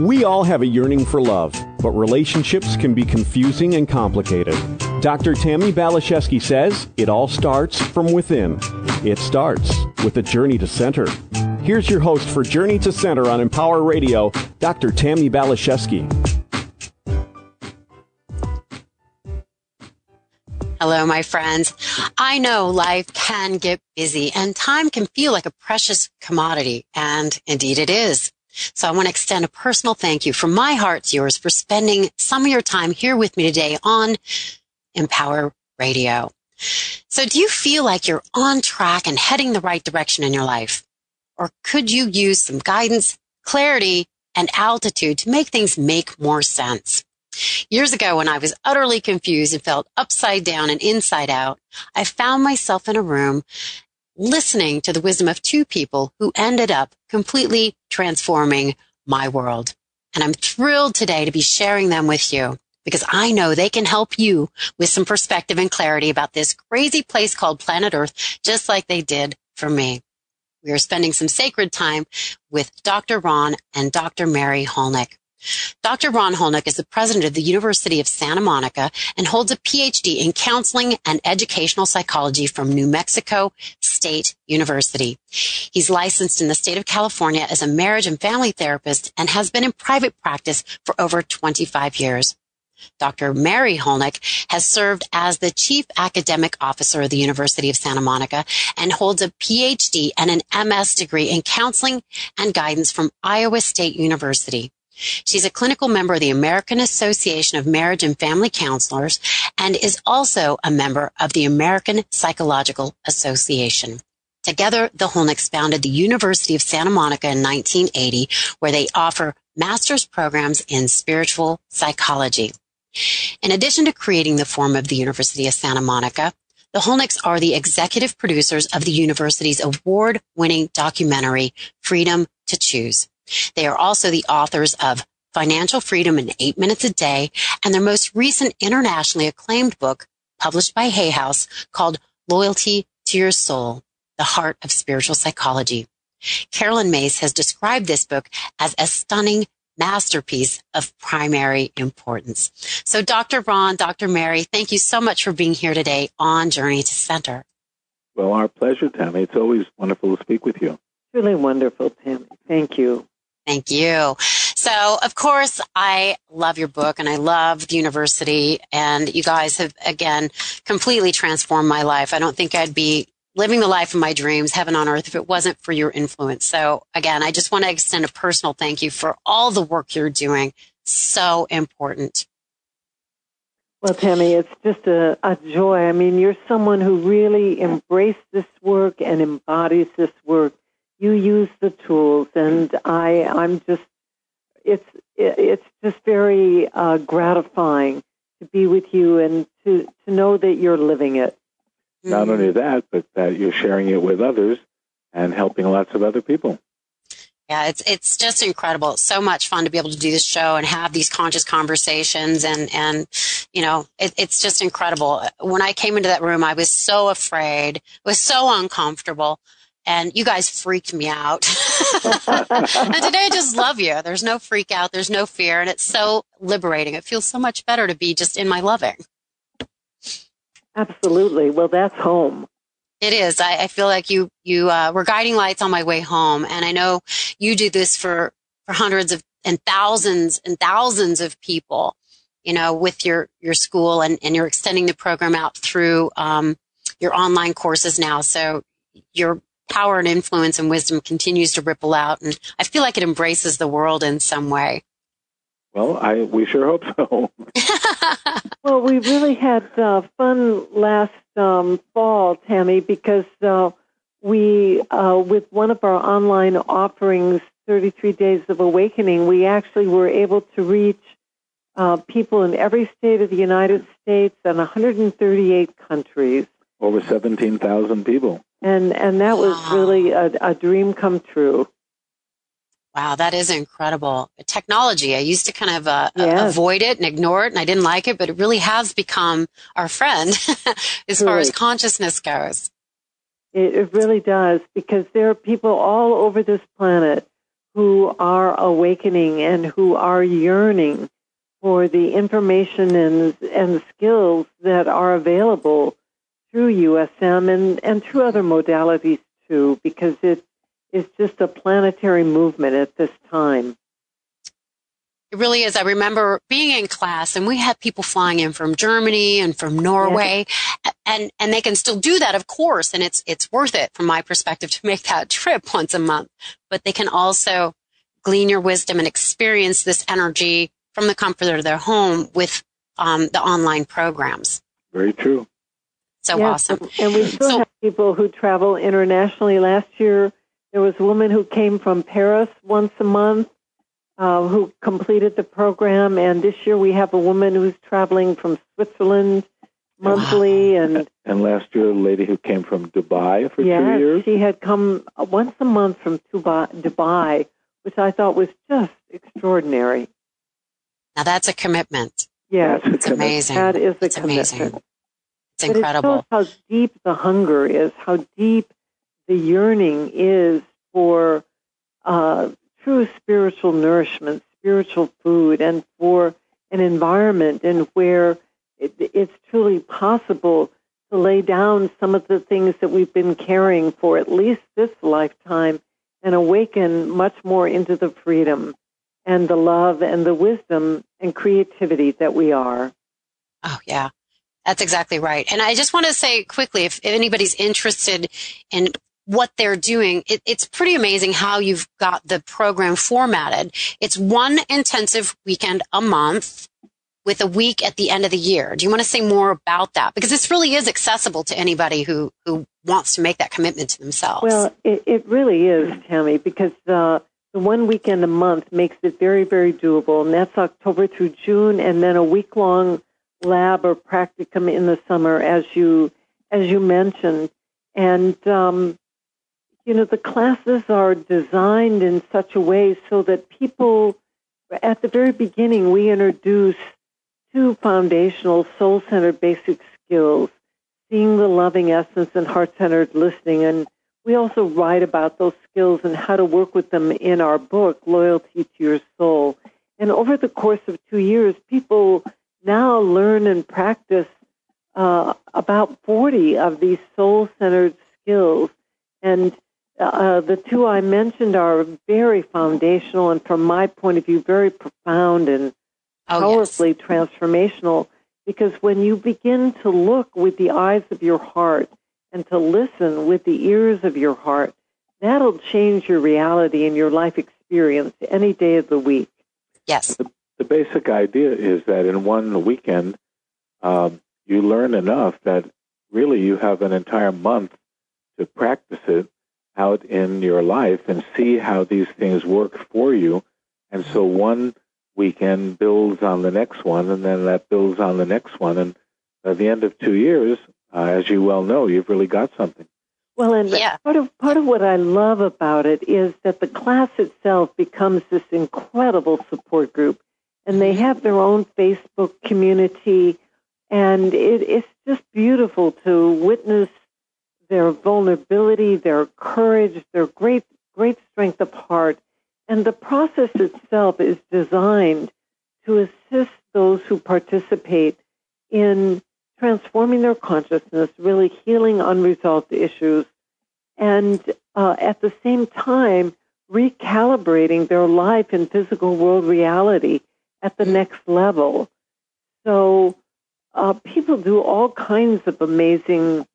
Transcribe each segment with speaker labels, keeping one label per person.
Speaker 1: We all have a yearning for love, but relationships can be confusing and complicated. Dr. Tammy Balashevsky says it all starts from within. It starts with a journey to center. Here's your host for Journey to Center on Empower Radio, Dr. Tammy Balashevsky.
Speaker 2: Hello, my friends. I know life can get busy and time can feel like a precious commodity, and indeed it is. So I want to extend a personal thank you from my heart to yours for spending some of your time here with me today on Empower Radio. So do you feel like you're on track and heading the right direction in your life? Or could you use some guidance, clarity, and altitude to make things make more sense? Years ago, when I was utterly confused and felt upside down and inside out, I found myself in a room listening to the wisdom of two people who ended up completely transforming my world. And I'm thrilled today to be sharing them with you because I know they can help you with some perspective and clarity about this crazy place called planet Earth, just like they did for me. We are spending some sacred time with Dr. Ron and Dr. Mary Hulnick. Dr. Ron Hulnick is the president of the University of Santa Monica and holds a PhD in counseling and educational psychology from New Mexico State University. He's licensed in the state of California as a marriage and family therapist and has been in private practice for over 25 years. Dr. Mary Hulnick has served as the chief academic officer of the University of Santa Monica and holds a PhD and an MS degree in counseling and guidance from Iowa State University. She's a clinical member of the American Association of Marriage and Family Counselors and is also a member of the American Psychological Association. Together, the Hulnicks founded the University of Santa Monica in 1980, where they offer master's programs in spiritual psychology. In addition to creating the form of the University of Santa Monica, the Hulnicks are the executive producers of the university's award-winning documentary, Freedom to Choose. They are also the authors of Financial Freedom in Eight Minutes a Day and their most recent internationally acclaimed book, published by Hay House, called Loyalty to Your Soul, The Heart of Spiritual Psychology. Carolyn Myss has described this book as a stunning masterpiece of primary importance. So Dr. Ron, Dr. Mary, thank you so much for being here today on Journey to Center.
Speaker 3: Well, our pleasure, Tammy. It's always wonderful to speak with you.
Speaker 4: Really wonderful, Tammy. Thank you.
Speaker 2: Thank you. So, of course, I love your book and I love the university and you guys have again completely transformed my life. I don't think I'd be living the life of my dreams, heaven on earth, if it wasn't for your influence. So again, I just want to extend a personal thank you for all the work you're doing. So important.
Speaker 4: Well, Tammy, it's just a, a joy. I mean, you're someone who really embraced this work and embodies this work you use the tools, and I, I'm just, it's, it's just very uh, gratifying to be with you and to, to know that you're living it.
Speaker 3: Not only mm-hmm. that, but that you're sharing it with others and helping lots of other people.
Speaker 2: Yeah, it's it's just incredible. It's so much fun to be able to do this show and have these conscious conversations and and you know, it, it's just incredible. When I came into that room, I was so afraid, was so uncomfortable and you guys freaked me out. and today I just love you. There's no freak out, there's no fear, and it's so liberating. It feels so much better to be just in my loving.
Speaker 4: Absolutely. Well, that's home.
Speaker 2: It is. I, I feel like you you uh, were guiding lights on my way home, and I know you do this for for hundreds of and thousands and thousands of people. You know, with your your school, and and you're extending the program out through um, your online courses now. So your power and influence and wisdom continues to ripple out. And I feel like it embraces the world in some way.
Speaker 3: Well, I we sure hope so.
Speaker 4: well, we really had uh, fun last um, fall, Tammy, because uh, we, uh, with one of our online offerings, 33 Days of Awakening, we actually were able to reach uh, people in every state of the United States and 138 countries.
Speaker 3: Over 17,000 people
Speaker 4: and and that was really a, a dream come true.
Speaker 2: Wow, that is incredible. Technology, I used to kind of uh, yes. avoid it and ignore it, and I didn't like it, but it really has become our friend as far as consciousness goes.
Speaker 4: It, it really does, because there are people all over this planet who are awakening and who are yearning for the information and and skills that are available through USM and, and through other modalities too, because it is just a planetary movement at this time.
Speaker 2: It really is. I remember being in class and we had people flying in from Germany and from Norway and, and they can still do that, of course. And it's, it's worth it from my perspective to make that trip once a month, but they can also glean your wisdom and experience this energy from the comfort of their home with um, the online programs.
Speaker 3: Very true.
Speaker 2: So yes, awesome.
Speaker 4: And we still so, have people who travel internationally. Last year, there was a woman who came from Paris once a month uh, who completed the program. And this year, we have a woman who's traveling from Switzerland monthly. Wow. And,
Speaker 3: and last year, a lady who came from Dubai for
Speaker 4: yes,
Speaker 3: two years.
Speaker 4: She had come once a month from Dubai, which I thought was just extraordinary.
Speaker 2: Now that's a commitment.
Speaker 4: Yes,
Speaker 2: it's amazing.
Speaker 4: That is a
Speaker 2: it's
Speaker 4: commitment.
Speaker 2: Amazing. It's incredible.
Speaker 4: It shows how deep the hunger is, how deep the yearning is for uh, true spiritual nourishment, spiritual food, and for an environment in where it, it's truly possible to lay down some of the things that we've been carrying for at least this lifetime and awaken much more into the freedom and the love and the wisdom and creativity that we are.
Speaker 2: Oh, yeah. That's exactly right. And I just want to say quickly, if, if anybody's interested in what they're doing, it, it's pretty amazing how you've got the program formatted. It's one intensive weekend a month with a week at the end of the year. Do you want to say more about that? Because this really is accessible to anybody who, who wants to make that commitment to themselves.
Speaker 4: Well, it, it really is, Tammy, because uh, the one weekend a month makes it very, very doable, and that's October through June, and then a week long lab or practicum in the summer, as you as you mentioned. And um, you know, the classes are designed in such a way so that people, at the very beginning, we introduce two foundational soul centered basic skills seeing the loving essence and heart centered listening. And we also write about those skills and how to work with them in our book, Loyalty to Your Soul. And over the course of two years, people now learn and practice uh, about 40 of these soul centered skills. And uh, the two I mentioned are very foundational and, from my point of view, very profound and oh, powerfully yes. transformational. Because when you begin to look with the eyes of your heart and to listen with the ears of your heart, that'll change your reality and your life experience any day of the week.
Speaker 2: Yes.
Speaker 3: The, the basic idea is that in one weekend, um, you learn enough that really you have an entire month to practice it out in your life and see how these things work for you. And so one weekend builds on the next one, and then that builds on the next one. And at the end of two years, uh, as you well know, you've really got something.
Speaker 4: Well, and yeah. part of part of what I love about it is that the class itself becomes this incredible support group, and they have their own Facebook community, and it, it's just beautiful to witness their vulnerability, their courage, their great great strength of heart, and the process itself is designed to assist those who participate in transforming their consciousness, really healing unresolved issues, and uh, at the same time, recalibrating their life in physical world reality at the next level. So, uh, people do all kinds of amazing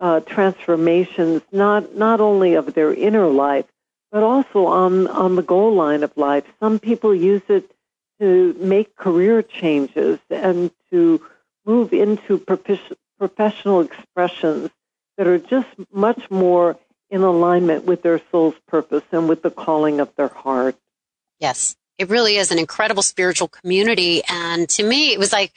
Speaker 4: uh, transformations, not not only of their inner life, but also on on the goal line of life. Some people use it to make career changes and to move into professional expressions that are just much more in alignment with their soul's purpose and with the calling of their heart.
Speaker 2: Yes. It really is an incredible spiritual community. And to me, it was like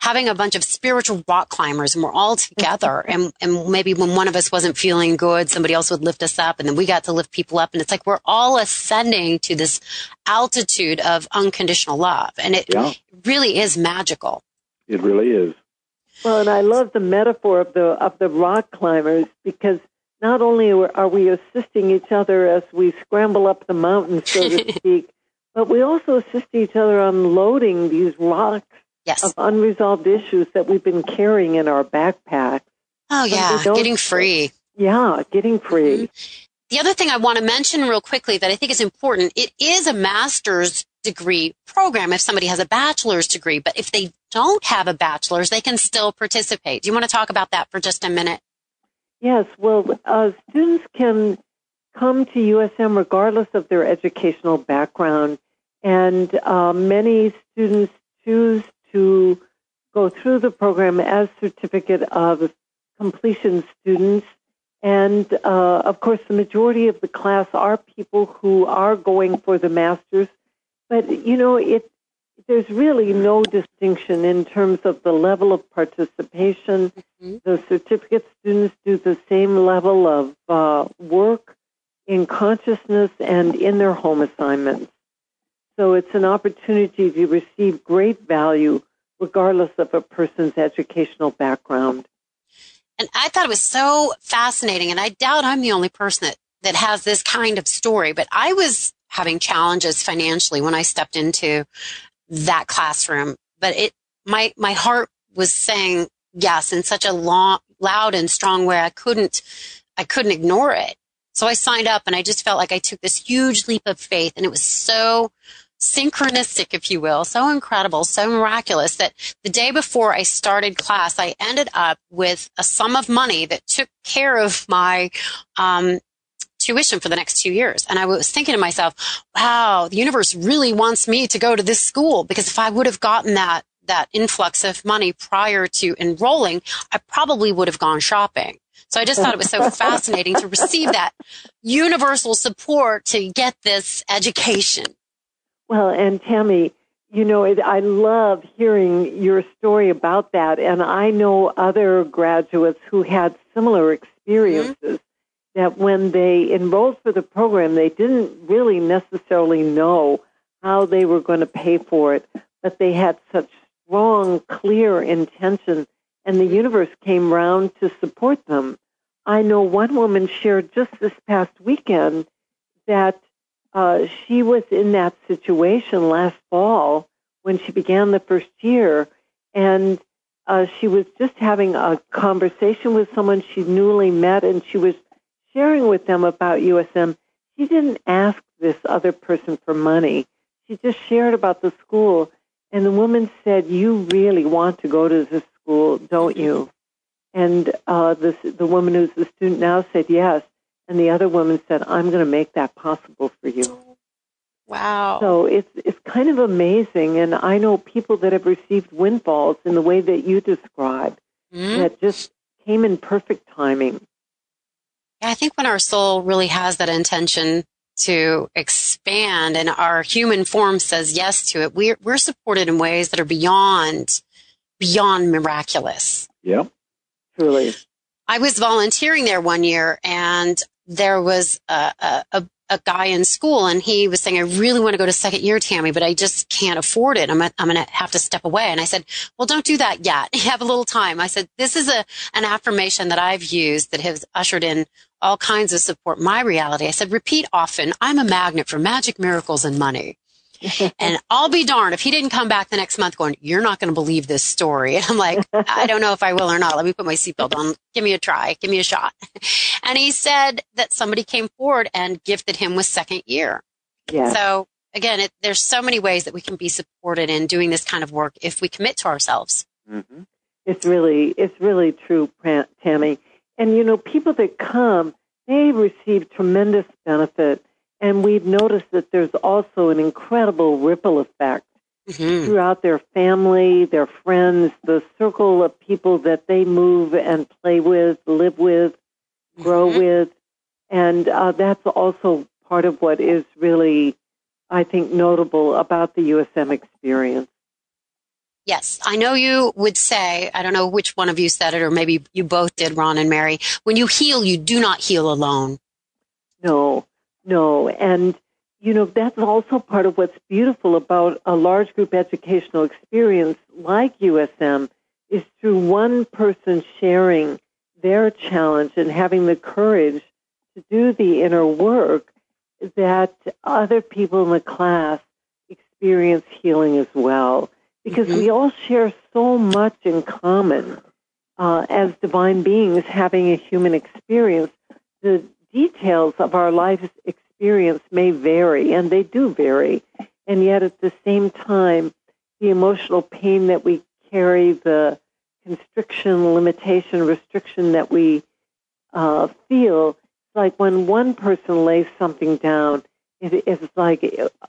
Speaker 2: having a bunch of spiritual rock climbers and we're all together. and, and maybe when one of us wasn't feeling good, somebody else would lift us up and then we got to lift people up. And it's like we're all ascending to this altitude of unconditional love. And it yeah. really is magical.
Speaker 3: It really is.
Speaker 4: Well, and I love the metaphor of the of the rock climbers because not only are we assisting each other as we scramble up the mountain, so to speak, but we also assist each other on loading these rocks
Speaker 2: yes.
Speaker 4: of unresolved issues that we've been carrying in our backpack.
Speaker 2: Oh, yeah, getting free.
Speaker 4: Yeah, getting free. Mm-hmm.
Speaker 2: The other thing I want to mention real quickly that I think is important, it is a master's degree program if somebody has a bachelor's degree, but if they don't have a bachelor's, they can still participate. Do you want to talk about that for just a minute?
Speaker 4: Yes, well, uh, students can come to USM regardless of their educational background, and uh, many students choose to go through the program as certificate of completion students. And uh, of course, the majority of the class are people who are going for the master's. But you know, it there's really no distinction in terms of the level of participation. Mm-hmm. The certificate students do the same level of uh, work in consciousness and in their home assignments. So it's an opportunity to receive great value regardless of a person's educational background.
Speaker 2: And I thought it was so fascinating, and I doubt I'm the only person that, that has this kind of story, but I was having challenges financially when I stepped into that classroom. But it, my, my heart was saying yes in such a long, loud and strong way. I couldn't, I couldn't ignore it. So I signed up and I just felt like I took this huge leap of faith and it was so synchronistic, if you will, so incredible, so miraculous that the day before I started class, I ended up with a sum of money that took care of my um, tuition for the next two years. And I was thinking to myself, wow, the universe really wants me to go to this school because if I would have gotten that that influx of money prior to enrolling, I probably would have gone shopping. So I just thought it was so fascinating to receive that universal support to get this education.
Speaker 4: Well, and Tammy, you know, it, I love hearing your story about that. And I know other graduates who had similar experiences mm-hmm. that when they enrolled for the program, they didn't really necessarily know how they were going to pay for it, but they had such strong, clear intention, and the universe came round to support them. I know one woman shared just this past weekend that uh, she was in that situation last fall when she began the first year, and uh, she was just having a conversation with someone she newly met, and she was sharing with them about USM. She didn't ask this other person for money. She just shared about the school, and the woman said, "You really want to go to this school, don't you?" And uh, this, the woman who's the student now said yes. And the other woman said, I'm going to make that possible for you.
Speaker 2: Wow.
Speaker 4: So it's, it's kind of amazing. And I know people that have received windfalls in the way that you described mm-hmm. that just came in perfect timing.
Speaker 2: Yeah, I think when our soul really has that intention to expand and our human form says yes to it, we're, we're supported in ways that are beyond, beyond miraculous.
Speaker 3: Yeah,
Speaker 4: truly.
Speaker 2: I was volunteering there one year and there was a, a, a, guy in school and he was saying, I really want to go to second year, Tammy, but I just can't afford it. I'm, I'm going to have to step away. And I said, well, don't do that yet. have a little time. I said, this is a, an affirmation that I've used that has ushered in all kinds of support my reality. I said, repeat often. I'm a magnet for magic miracles and money. And I'll be darned if he didn't come back the next month going, you're not going to believe this story. And I'm like, I don't know if I will or not. Let me put my seatbelt on. Give me a try. Give me a shot. And he said that somebody came forward and gifted him with second year.
Speaker 4: Yeah.
Speaker 2: So again, it, there's so many ways that we can be supported in doing this kind of work if we commit to ourselves.
Speaker 4: Mm-hmm. It's really, it's really true, Tammy. And you know, people that come, they receive tremendous benefit and we've noticed that there's also an incredible ripple effect mm-hmm. throughout their family, their friends, the circle of people that they move and play with, live with, grow mm-hmm. with. And uh, that's also part of what is really, I think, notable about the USM experience.
Speaker 2: Yes, I know you would say, I don't know which one of you said it, or maybe you both did, Ron and Mary. When you heal, you do not heal alone.
Speaker 4: No, no. And, you know, that's also part of what's beautiful about a large group educational experience like USM is through one person sharing their challenge and having the courage to do the inner work that other people in the class experience healing as well. Because mm-hmm. we all share so much in common uh, as divine beings having a human experience. The details of our life's experience may vary, and they do vary. And yet, at the same time, the emotional pain that we carry, the constriction, limitation, restriction that we uh, feel, like when one person lays something down, it, it's like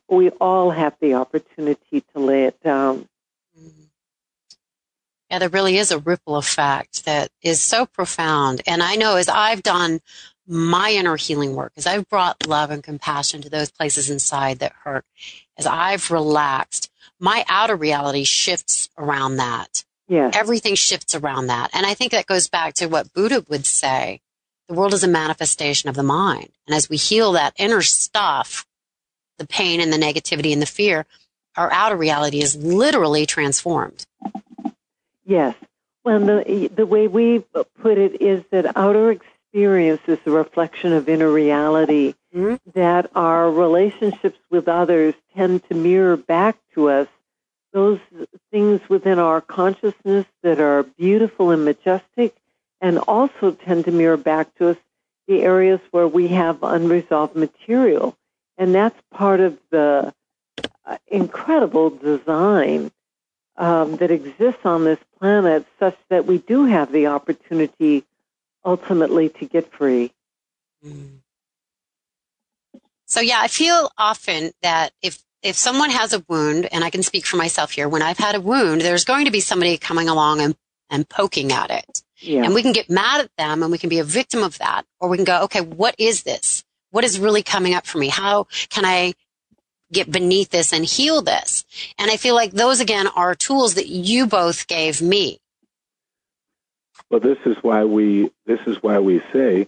Speaker 4: we all have the opportunity to lay it down.
Speaker 2: Yeah, there really is a ripple effect that is so profound. And I know as I've done my inner healing work, as I've brought love and compassion to those places inside that hurt, as I've relaxed, my outer reality shifts around that.
Speaker 4: Yeah.
Speaker 2: Everything shifts around that. And I think that goes back to what Buddha would say. The world is a manifestation of the mind. And as we heal that inner stuff, the pain and the negativity and the fear, our outer reality is literally transformed.
Speaker 4: Yes. Well, the, the way we put it is that outer experience is a reflection of inner reality, mm-hmm. that our relationships with others tend to mirror back to us those things within our consciousness that are beautiful and majestic, and also tend to mirror back to us the areas where we have unresolved material. And that's part of the uh, incredible design um, that exists on this planet, such that we do have the opportunity ultimately to get free. Mm.
Speaker 2: So, yeah, I feel often that if if someone has a wound, and I can speak for myself here, when I've had a wound, there's going to be somebody coming along and, and poking at it. Yeah. And we can get mad at them and we can be a victim of that. Or we can go, okay, what is this? What is really coming up for me? How can I get beneath this and heal this? And I feel like those again are tools that you both gave me.
Speaker 3: Well, this is why we this is why we say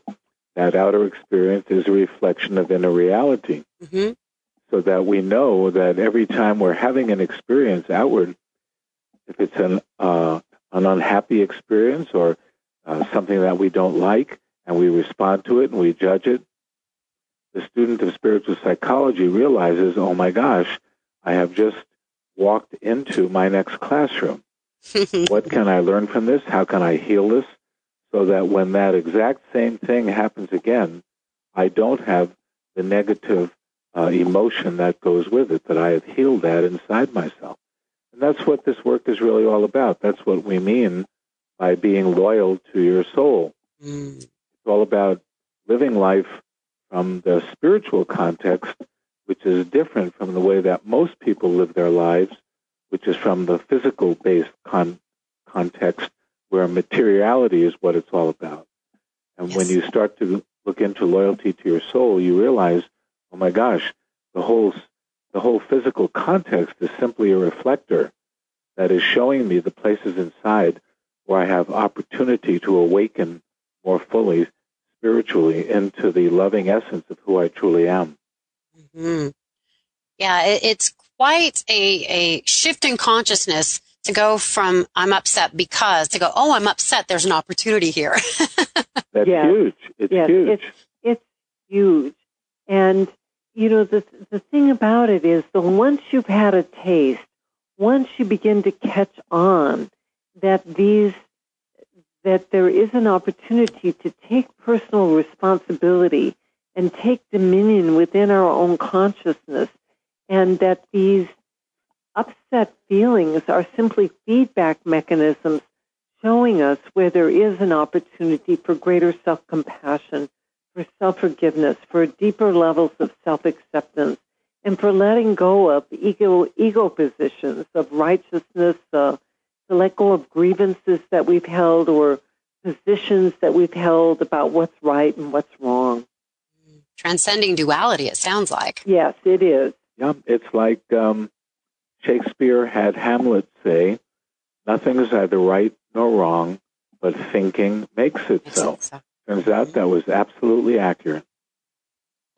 Speaker 3: that outer experience is a reflection of inner reality. Mm-hmm so that we know that every time we're having an experience outward, if it's an uh, an unhappy experience or uh, something that we don't like, and we respond to it and we judge it, the student of spiritual psychology realizes, oh my gosh, I have just walked into my next classroom. what can I learn from this? How can I heal this? So that when that exact same thing happens again, I don't have the negative uh, emotion that goes with it, that I have healed that inside myself. And that's what this work is really all about. That's what we mean by being loyal to your soul. Mm. It's all about living life from the spiritual context, which is different from the way that most people live their lives, which is from the physical based con- context where materiality is what it's all about. And yes. when you start to look into loyalty to your soul, you realize oh my gosh, the whole the whole physical context is simply a reflector that is showing me the places inside where I have opportunity to awaken more fully spiritually into the loving essence of who I truly am.
Speaker 2: Mm-hmm. Yeah, it, it's quite a, a shift in consciousness to go from I'm upset because to go, oh, I'm upset. There's an opportunity here.
Speaker 3: That's yes. huge. It's yes, huge.
Speaker 4: It's, it's huge. And you know, the, the thing about it is that once you've had a taste, once you begin to catch on that these, that there is an opportunity to take personal responsibility and take dominion within our own consciousness, and that these upset feelings are simply feedback mechanisms showing us where there is an opportunity for greater self compassion for self forgiveness, for deeper levels of self acceptance, and for letting go of ego ego positions of righteousness, uh, to let go of grievances that we've held or positions that we've held about what's right and what's wrong.
Speaker 2: Transcending duality, it sounds like.
Speaker 4: Yes, it is.
Speaker 3: Yeah, it's like um, Shakespeare had Hamlet say, "Nothing is either right nor wrong, but thinking makes it makes so." It so. Turns out that was absolutely accurate.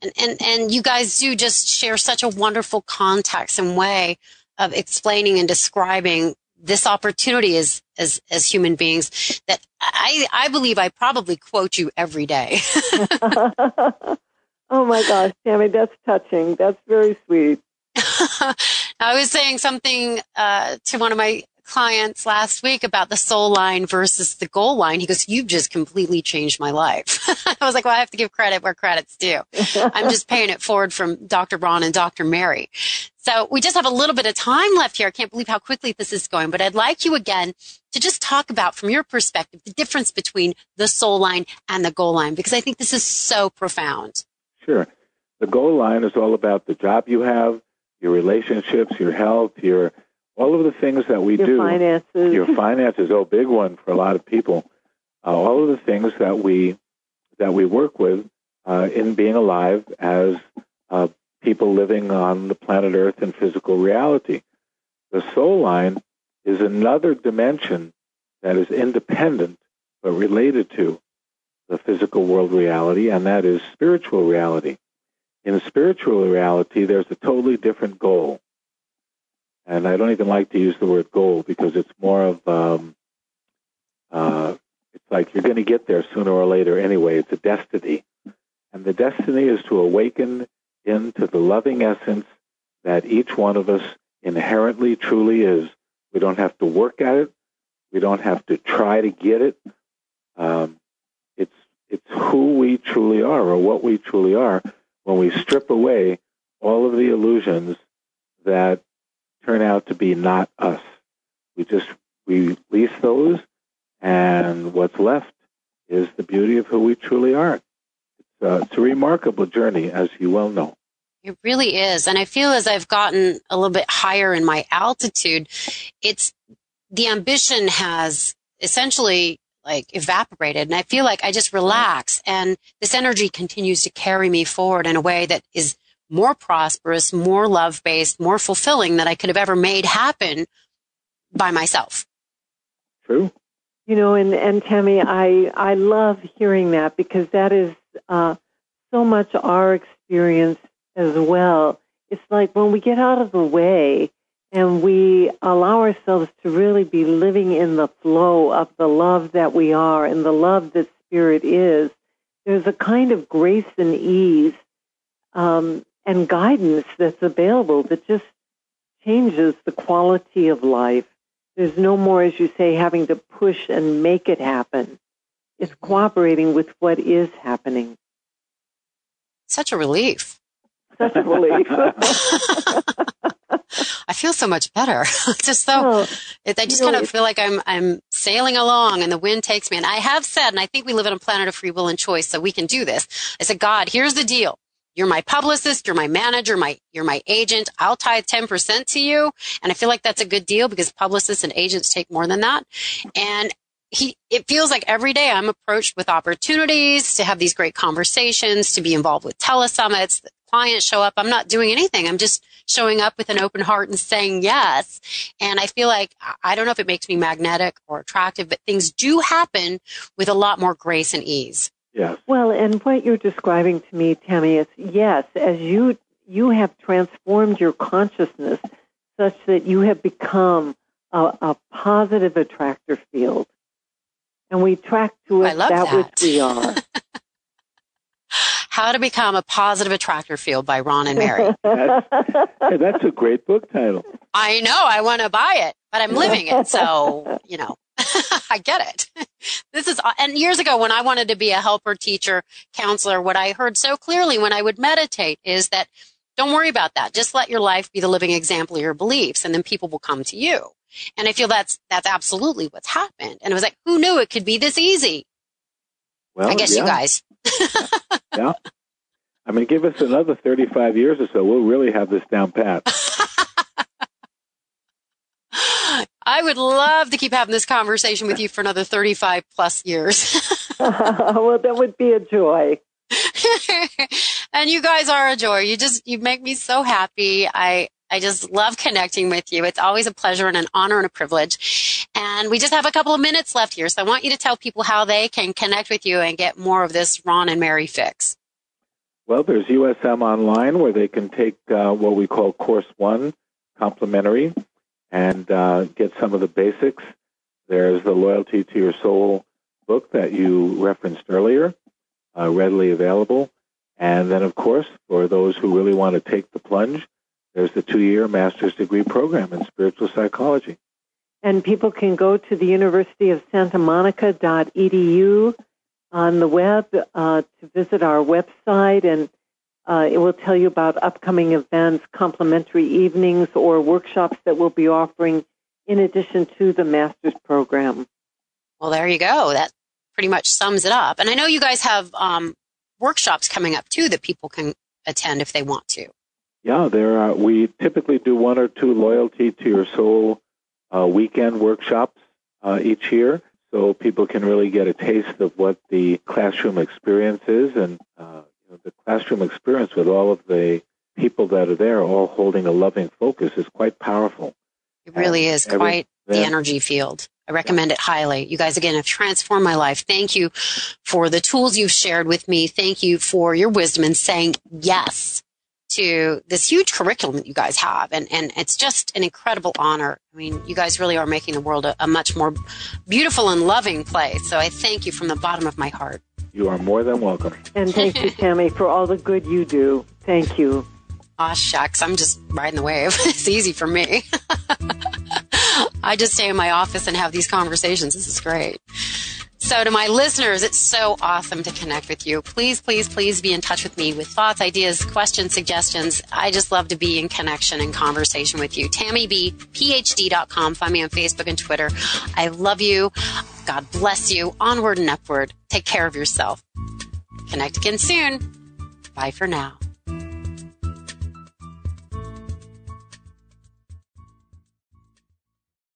Speaker 2: And, and, and you guys do just share such a wonderful context and way of explaining and describing this opportunity as, as, as human beings that I, I believe I probably quote you every day.
Speaker 4: oh my gosh, Tammy, that's touching. That's very sweet.
Speaker 2: I was saying something uh, to one of my clients last week about the soul line versus the goal line. He goes, you've just completely changed my life. I was like, well, I have to give credit where credit's due. I'm just paying it forward from Dr. Ron and Dr. Mary. So we just have a little bit of time left here. I can't believe how quickly this is going, but I'd like you again to just talk about from your perspective, the difference between the soul line and the goal line, because I think this is so profound.
Speaker 3: Sure. The goal line is all about the job you have, your relationships, your health, your all of the things that we
Speaker 4: your
Speaker 3: do.
Speaker 4: Your finances.
Speaker 3: Your finances, oh, big one for a lot of people. Uh, all of the things that we that we work with uh, in being alive as uh, people living on the planet Earth in physical reality. The soul line is another dimension that is independent but related to the physical world reality, and that is spiritual reality. In spiritual reality, there's a totally different goal. And I don't even like to use the word goal because it's more of, um, uh, it's like you're going to get there sooner or later anyway. It's a destiny. And the destiny is to awaken into the loving essence that each one of us inherently truly is. We don't have to work at it. We don't have to try to get it. Um, it's who we truly are, or what we truly are, when we strip away all of the illusions that turn out to be not us. We just release those, and what's left is the beauty of who we truly are. It's, uh, it's a remarkable journey, as you well know.
Speaker 2: It really is. And I feel as I've gotten a little bit higher in my altitude, it's the ambition has essentially like evaporated. And I feel like I just relax and this energy continues to carry me forward in a way that is more prosperous, more love based, more fulfilling than I could have ever made happen by myself.
Speaker 3: True.
Speaker 4: You know, and, and Tammy, I, I love hearing that because that is uh, so much our experience as well. It's like when we get out of the way and we allow ourselves to really be living in the flow of the love that we are and the love that spirit is, there's a kind of grace and ease um, and guidance that's available that just changes the quality of life. There's no more, as you say, having to push and make it happen. It's cooperating with what is happening.
Speaker 2: Such a relief
Speaker 4: such a relief.
Speaker 2: I feel so much better. just so oh, I just kind of feel like I'm I'm sailing along and the wind takes me. And I have said, and I think we live on a planet of free will and choice, so we can do this. I said, God, here's the deal. You're my publicist, you're my manager, my you're my agent. I'll tie 10% to you. And I feel like that's a good deal because publicists and agents take more than that. And he, it feels like every day I'm approached with opportunities to have these great conversations, to be involved with telesummits, clients show up. I'm not doing anything. I'm just showing up with an open heart and saying yes. And I feel like, I don't know if it makes me magnetic or attractive, but things do happen with a lot more grace and ease.
Speaker 3: Yes.
Speaker 4: Well, and what you're describing to me, Tammy, is yes, as you, you have transformed your consciousness such that you have become a, a positive attractor field. And we track to us that,
Speaker 2: that
Speaker 4: which we are.
Speaker 2: How to Become a Positive Attractor Field by Ron and Mary.
Speaker 3: that's, that's a great book title.
Speaker 2: I know. I want to buy it, but I'm living it. So, you know, I get it. This is, uh, and years ago when I wanted to be a helper, teacher, counselor, what I heard so clearly when I would meditate is that don't worry about that. Just let your life be the living example of your beliefs and then people will come to you. And I feel that's, that's absolutely what's happened. And it was like, who knew it could be this easy? Well, I guess yeah. you guys.
Speaker 3: yeah. I mean, give us another 35 years or so. We'll really have this down pat.
Speaker 2: I would love to keep having this conversation with you for another 35 plus years.
Speaker 4: well, that would be a joy.
Speaker 2: and you guys are a joy. You just, you make me so happy. I, I just love connecting with you. It's always a pleasure and an honor and a privilege. And we just have a couple of minutes left here. So I want you to tell people how they can connect with you and get more of this Ron and Mary fix.
Speaker 3: Well, there's USM Online where they can take uh, what we call Course One, complimentary, and uh, get some of the basics. There's the Loyalty to Your Soul book that you referenced earlier, uh, readily available. And then, of course, for those who really want to take the plunge, there's the two year master's degree program in spiritual psychology.
Speaker 4: And people can go to the University of Santa Monica.edu on the web uh, to visit our website, and uh, it will tell you about upcoming events, complimentary evenings, or workshops that we'll be offering in addition to the master's program.
Speaker 2: Well, there you go. That pretty much sums it up. And I know you guys have um, workshops coming up too that people can attend if they want to.
Speaker 3: Yeah, there are. We typically do one or two loyalty to your soul uh, weekend workshops uh, each year, so people can really get a taste of what the classroom experience is, and uh, you know, the classroom experience with all of the people that are there, all holding a loving focus, is quite powerful.
Speaker 2: It really and is quite the energy field. I recommend it highly. You guys, again, have transformed my life. Thank you for the tools you've shared with me. Thank you for your wisdom and saying yes to this huge curriculum that you guys have. And, and it's just an incredible honor. I mean, you guys really are making the world a, a much more beautiful and loving place. So I thank you from the bottom of my heart.
Speaker 3: You are more than welcome.
Speaker 4: And thank you, Tammy, for all the good you do. Thank you.
Speaker 2: Aw, shucks. I'm just riding the wave. it's easy for me. I just stay in my office and have these conversations. This is great. So, to my listeners, it's so awesome to connect with you. Please, please, please be in touch with me with thoughts, ideas, questions, suggestions. I just love to be in connection and conversation with you. TammyBPhD.com. Find me on Facebook and Twitter. I love you. God bless you. Onward and upward. Take care of yourself. Connect again soon. Bye for now.